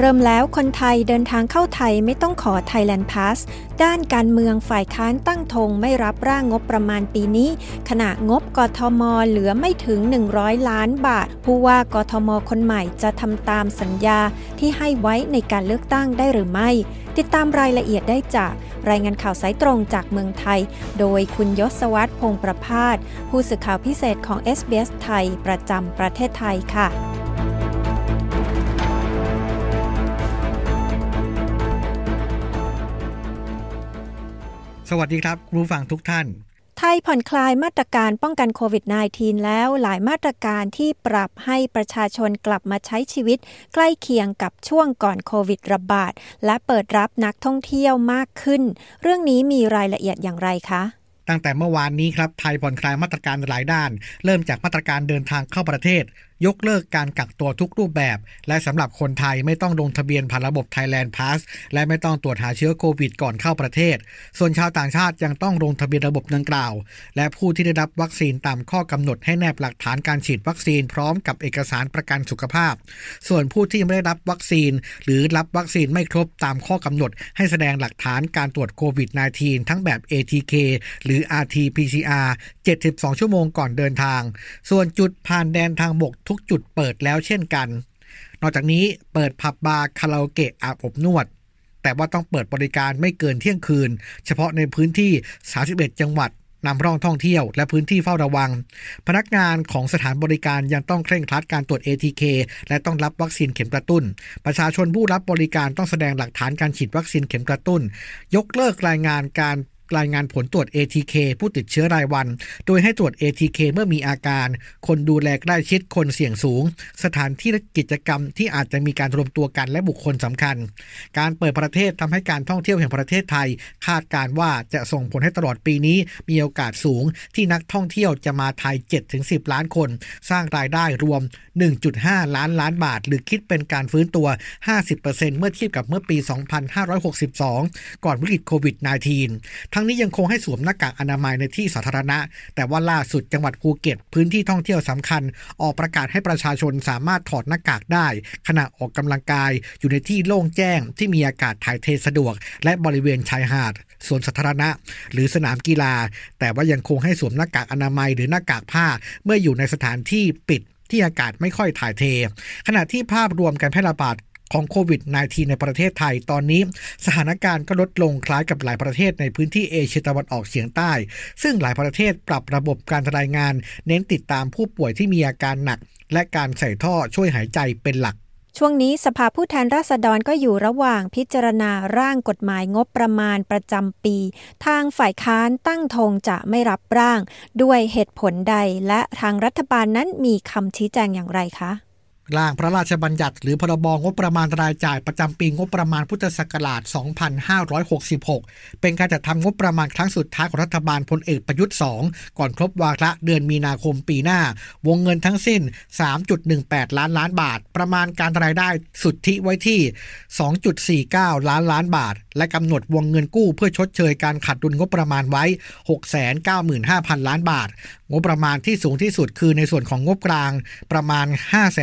เริ่มแล้วคนไทยเดินทางเข้าไทยไม่ต้องขอ Thailand Pass ด้านการเมืองฝ่ายค้านตั้งธงไม่รับร่างงบประมาณปีนี้ ขณะงบกทม เหลือไม่ถึง 100 ล้านบาท ผู้ว่ากทม คนใหม่จะทำตามสัญญาที่ให้ไว้ในการเลือกตั้งได้หรือไม่ ติดตามรายละเอียดได้จากรายงานข่าวสายตรงจากเมืองไทย โดยคุณยศวัตรพงประพาสผู้สื่อข่าวพิเศษของ SBS ไทยประจำประเทศไทยค่ะ สวัสดีครับครูฟังทุกท่าน ไทยผ่อนคลายมาตรการป้องกันโควิด -19 แล้วหลายมาตรการที่ปรับให้ประชาชนกลับมาใช้ชีวิต ใกล้เคียงกับช่วงก่อนโควิดระบาด และเปิดรับนักท่องเที่ยวมากขึ้น เรื่องนี้มีรายละเอียดอย่างไรคะตั้งแต่เมื่อวานนี้ครับไทยผ่อนคลายมาตรการหลายด้าน เริ่มจากมาตรการเดินทางเข้าประเทศ ยกเลิกการกักตัวทุกรูปแบบ และสำหรับคนไทยไม่ต้องลงทะเบียนผ่านระบบ Thailand Pass และไม่ต้องตรวจหาเชื้อโควิดก่อนเข้าประเทศ ส่วนชาวต่างชาติยังต้องลงทะเบียนระบบดังกล่าว และผู้ที่ได้รับวัคซีนตามข้อกำหนดให้แนบหลักฐานการฉีดวัคซีนพร้อมกับเอกสารประกันสุขภาพ ส่วนผู้ที่ไม่ได้รับวัคซีน หรือรับวัคซีนไม่ครบตามข้อกำหนด ให้แสดงหลักฐานการตรวจโควิด -19 ทั้งแบบ ATK หรือ RT-PCR 72 ชั่วโมงก่อนเดินทาง ส่วนจุดผ่านแดนทางบกทุกจุดเปิดแล้วเช่นกัน นอกจากนี้เปิดผับบาร์คาราโอเกะอาบอบนวด แต่ว่าต้องเปิดบริการไม่เกินเที่ยงคืน เฉพาะในพื้นที่ 31 จังหวัดนำร่องท่องเที่ยวและพื้นที่เฝ้าระวัง พนักงานของสถานบริการยังต้องเคร่งครัดการตรวจ ATK และต้องรับวัคซีนเข็มกระตุ้น ประชาชนผู้รับบริการต้องแสดงหลักฐานการฉีดวัคซีนเข็มกระตุ้น ยกเลิกรายงานการ รายงานผลตรวจ ATK ผู้ติดเชื้อรายวัน โดยให้ตรวจ ATK เมื่อมีอาการ คนดูแลใกล้ชิดคนเสี่ยงสูง สถานที่และกิจกรรมที่อาจจะมีการรวมตัวกันและบุคคลสำคัญ การเปิดประเทศทำให้การท่องเที่ยวแห่งประเทศไทย คาดการว่าจะส่งผลให้ตลอดปีนี้มีโอกาสสูง ที่นักท่องเที่ยวจะมาไทย 7-10 ล้านคน สร้างรายได้รวม 1.5 ล้านล้านบาท หรือคิดเป็นการฟื้นตัว 50%เมื่อเทียบกับเมื่อปี 2562 ก่อนวิกฤตโควิด -19 ทั้งนี้ยังคงให้สวมหน้ากากอนามัยในที่สาธารณะ แต่ว่าล่าสุดจังหวัดภูเก็ต พื้นที่ท่องเที่ยวสำคัญ ออกประกาศให้ประชาชนสามารถถอดหน้ากากได้ ขณะออกกำลังกาย อยู่ในที่โล่งแจ้งที่มีอากาศถ่ายเทสะดวก และบริเวณชายหาดสวนสาธารณะ หรือสนามกีฬา แต่ว่ายังคงให้สวมหน้ากากอนามัยหรือหน้ากากผ้า เมื่ออยู่ในสถานที่ปิดที่อากาศไม่ค่อยถ่ายเท ขณะที่ภาพรวมการแพร่ระบาด ของโควิด -19 ในประเทศไทยตอนนี้ สถานการณ์ก็ลดลงคล้ายกับหลายประเทศในพื้นที่เอเชียตะวันออกเฉียงใต้ ซึ่งหลายประเทศปรับระบบการรายงาน เน้นติดตามผู้ป่วยที่มีอาการหนัก และการใส่ท่อช่วยหายใจเป็นหลักช่วงนี้สภาผู้แทนราษฎรก็อยู่ระหว่างพิจารณาร่างกฎหมายงบประมาณประจำปี ทางฝ่ายค้านตั้งธงจะไม่รับร่าง ด้วยเหตุผลใดและทางรัฐบาลนั้นมีคำชี้แจงอย่างไรคะ ร่างพระราชบัญญัติหรือพรบงบประมาณรายจ่ายประจำปีงบประมาณพุทธศักราช 2566 เป็นการจัดทำงบประมาณครั้งสุดท้ายของรัฐบาลพลเอกประยุทธ์ 2 ก่อนครบวาระเดือนมีนาคมปีหน้า วงเงินทั้งสิ้น 3.18 ล้านล้านบาท ประมาณการรายได้สุทธิไว้ที่ 2.49 ล้านล้านบาท และกำหนดวงเงินกู้เพื่อชดเชยการขาดดุลงบประมาณไว้ 695,000 ล้านบาท งบประมาณที่สูงที่สุดคือในส่วนของงบกลางประมาณ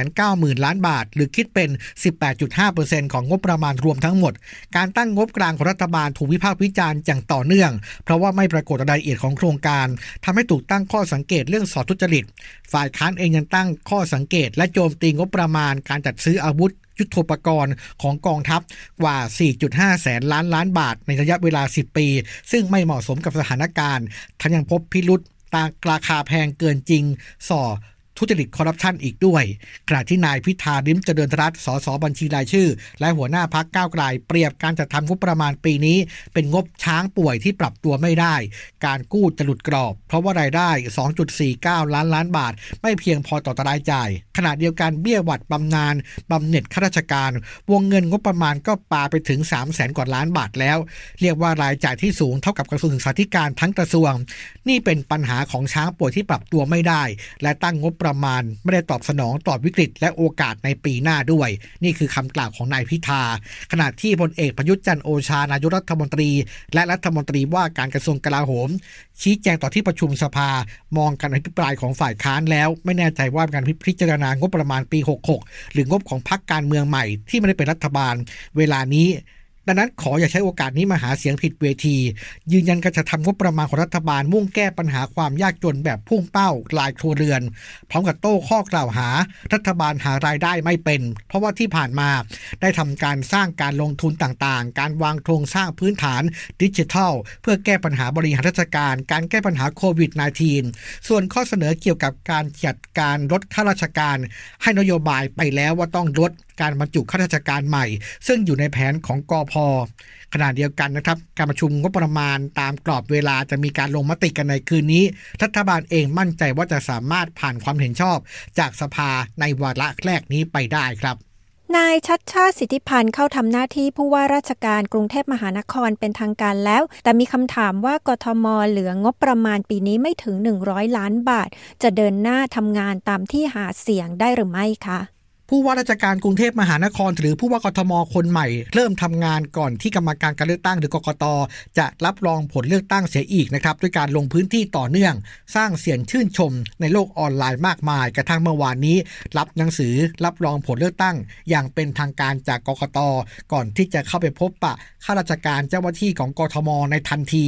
590,000 ล้านบาท หรือคิดเป็น 18.5%ของงบประมาณรวมทั้งหมด การตั้งงบกลางของรัฐบาลถูกวิพากษ์วิจารณ์อย่างต่อเนื่อง เพราะว่าไม่ปรากฏรายละเอียดของโครงการทำให้ถูกตั้งข้อสังเกตเรื่องสอดทุจริต ฝ่ายค้านเองยังตั้งข้อสังเกต และโจมตีงบประมาณการจัดซื้ออาวุธยุทโธปกรณ์ของกองทัพกว่า 4.5 แสนล้านล้านบาท ในระยะเวลา 10 ปี ซึ่งไม่เหมาะสมกับสถานการณ์ทั้งยังพบพิรุษ ตาราคาแพงเกินจริงส่อ ทุจริตคอร์รัปชันอีกด้วย ขณะที่นายพิธาริมเจริญรัตสสบัญชีรายชื่อ และหัวหน้าพักก้าวไกลเปรียบการจัดทำงบประมาณปีนี้ เป็นงบช้างป่วยที่ปรับตัวไม่ได้ การกู้จะหลุดกรอบ เพราะว่ารายได้ 2.49 ล้านล้านบาท ไม่เพียงพอต่อรายจ่าย ขณะเดียวกันเบี้ยหวัดบำนาญบำเหน็จข้าราชการ วงเงินงบประมาณก็ปาไปถึง 3 0 0แสนกว่าล้านบาทแล้ว เรียกว่ารายจ่ายที่สูงเท่ากับกระทรวงศึกษาธิการทั้งกระทรวง นี่เป็นปัญหาของช้างป่วยที่ปรับตัวไม่ได้ และตั้งงบประประมาณ ไม่ได้ตอบสนองต่อวิกฤตและโอกาสในปีหน้าด้วย นี่คือคำกล่าวของนายพิธา ขณะที่พลเอกประยุทธ์จันโอชานายกรัฐมนตรี และรัฐมนตรีว่าการกระทรวงกลาโหม ชี้แจงต่อที่ประชุมสภา มองการอภิปรายของฝ่ายค้านแล้ว ไม่แน่ใจว่าการพิจารณางบประมาณปี 66 หรืองบของพรรคการเมืองใหม่ที่ไม่ได้เป็นรัฐบาล เวลานี้ ดังนั้นขออย่าใช้โอกาสนี้มาหาเสียงผิดเวที ยืนยันการจะทำงบประมาณของรัฐบาลมุ่งแก้ปัญหาความยากจนแบบพุ่งเป้าลายครัวเรือน พร้อมกับโต้ข้อกล่าวหา รัฐบาลหารายได้ไม่เป็น เพราะว่าที่ผ่านมาได้ทำการสร้างการลงทุนต่างๆ การวางโครงสร้างพื้นฐานดิจิทัล เพื่อแก้ปัญหาบริหารราชการ การแก้ปัญหาโควิด -19 ส่วนข้อเสนอเกี่ยวกับการจัดการลดข้าราชการ ให้นโยบายไปแล้วว่าต้องลดการบรรจุข้าราชการใหม่ ซึ่งอยู่ในแผนของกอพขณะเดียวกันนะครับ การประชุมงบประมาณตามกรอบเวลาจะมีการลงมติกันในคืนนี้ รัฐบาลเองมั่นใจว่าจะสามารถผ่านความเห็นชอบ จากสภาในวาระแรกนี้ไปได้ครับนายชัดชาติสิทธิพันธ์เข้าทำหน้าที่ผู้ว่าราชการกรุงเทพมหานครเป็นทางการแล้ว แต่มีคำถามว่ากทมเหลืองบประมาณปีนี้ไม่ถึง 100 ล้านบาท จะเดินหน้าทำงานตามที่หาเสียงได้หรือไม่คะ ผู้ว่าราชการกรุงเทพมหานคร หรือผู้ว่ากทมคนใหม่ เริ่มทำงานก่อนที่กรรมการการเลือกตั้งหรือกกตจะรับรองผลเลือกตั้งเสียอีกนะครับด้วยการลงพื้นที่ต่อเนื่อง สร้างเสียงชื่นชม ในโลกออนไลน์มากมาย กระทั่งเมื่อวานนี้ รับหนังสือรับรองผลเลือกตั้ง อย่างเป็นทางการจากกกตก่อนที่จะเข้าไปพบปะข้าราชการเจ้าหน้าที่ของกทมในทันที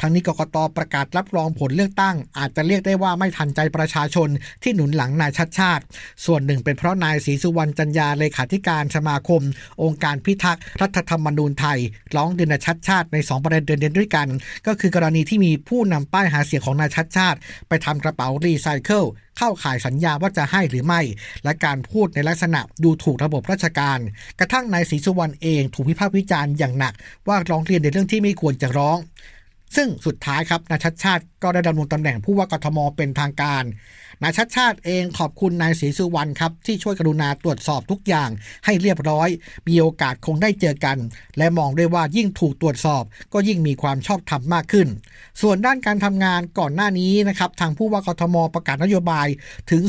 ทั้งนี้กกตประกาศรับรองผลเลือกตั้ง อาจจะเรียกได้ว่าไม่ทันใจประชาชนที่หนุนหลังนายชัดชาติ ส่วนหนึ่งเป็นเพราะนายศรีสุวรรณจันยาเลขาธิการสมาคม องค์การพิทักษ์รัฐธรรมนูญไทย ร้องเดินชัดชาติใน 2 ประเด็นเด่นด้วยกัน ก็คือกรณีที่มีผู้นำป้ายหาเสียงของนายชัดชาติ ไปทำกระเป๋ารีไซเคิลเข้าข่ายสัญญาว่าจะให้หรือไม่ และการพูดในลักษณะดูถูกระบบราชการ กระทั่งนายศรีสุวรรณเองถูกพิพากษ์วิจารณ์อย่างหนัก ว่าร้องเรียนในเรื่องที่ไม่ควรจะร้อง ซึ่งสุดท้ายครับนายชัดชาติก็ได้ดำรงตำแหน่งผู้ว่ากทมเป็นทางการนายชัดชาติเองขอบคุณนายศรีสุวรรณครับที่ช่วยกรุณาตรวจสอบทุกอย่างให้เรียบร้อย มีโอกาสคงได้เจอกัน และมองด้วยว่ายิ่งถูกตรวจสอบ ก็ยิ่งมีความชอบธรรมมากขึ้น ส่วนด้านการทำงานก่อนหน้านี้นะครับทางผู้ว่ากทมประกาศนโยบายถึง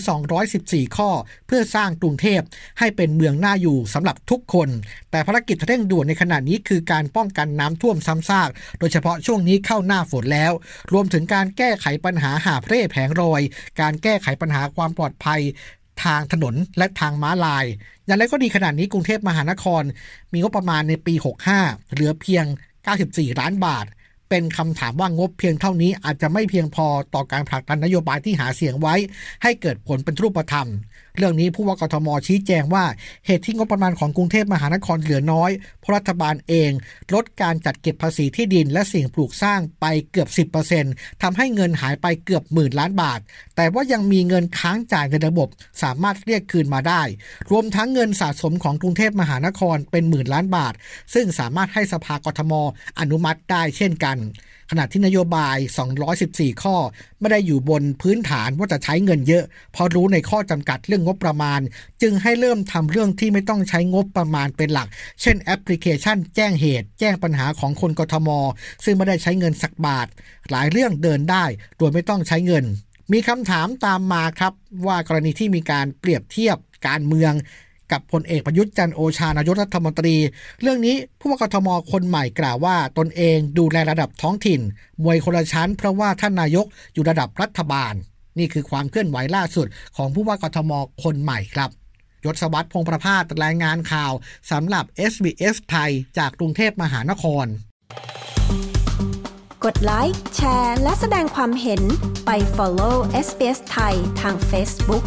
214 ข้อ เพื่อสร้างกรุงเทพให้เป็นเมืองน่าอยู่สำหรับทุกคน แต่ภารกิจเร่งด่วนในขณะนี้คือการป้องกันน้ำท่วมซ้ำซาก โดยเฉพาะช่วงนี้เข้าหน้าฝนแล้ว รวมถึงการแก้ไขปัญหาหาเร่แผงรอย การแก้ไขปัญหาความปลอดภัยทางถนนและทางม้าลาย อย่างไรก็ดีขนาดนี้กรุงเทพมหานคร มีงบประมาณในปี 65 เหลือเพียง 94 ล้านบาท เป็นคำถามว่างบเพียงเท่านี้อาจจะไม่เพียงพอต่อการผลักดันนโยบายที่หาเสียงไว้ ให้เกิดผลเป็นรูปธรรม เรื่องนี้ผู้ว่ากทมชี้แจงว่าเหตุที่งบประมาณของกรุงเทพมหานครเหลือน้อยเพราะรัฐบาลเอง ลดการจัดเก็บภาษีที่ดินและสิ่งปลูกสร้างไปเกือบ 10%ทำให้เงินหายไปเกือบหมื่นล้านบาท แต่ว่ายังมีเงินค้างจ่ายในระบบ สามารถเรียกคืนมาได้ รวมทั้งเงินสะสมของกรุงเทพมหานครเป็นหมื่นล้านบาท ซึ่งสามารถให้สภากทมอนุมัติได้เช่นกัน ขณะที่นโยบาย 214 ข้อ ไม่ได้อยู่บนพื้นฐานว่าจะใช้เงินเยอะ เพราะรู้ในข้อจำกัดเรื่องงบประมาณ จึงให้เริ่มทำเรื่องที่ไม่ต้องใช้งบประมาณเป็นหลัก เช่นแอปพลิเคชัน แจ้งเหตุ แจ้งปัญหาของคนกทม ซึ่งไม่ได้ใช้เงินสักบาท หลายเรื่องเดินได้ โดยไม่ต้องใช้เงิน มีคำถามตามมาครับว่ากรณีที่มีการเปรียบเทียบการเมือง กับพลเอกประยุทธ์จันโอชานายกรัฐมนตรี เรื่องนี้ผู้ว่ากทมคนใหม่กล่าวว่า ตนเองดูแลระดับท้องถิ่น มวยคนละชั้น เพราะว่าท่านนายกอยู่ระดับรัฐบาล นี่คือความเคลื่อนไหวล่าสุดของผู้ว่ากทมคนใหม่ครับยศวัตรพงประภาสรายงานข่าวสำหรับ SBS ไทยจากกรุงเทพมหานคร กดไลค์แชร์ และแสดงความเห็นไป follow SBS ไทยทาง Facebook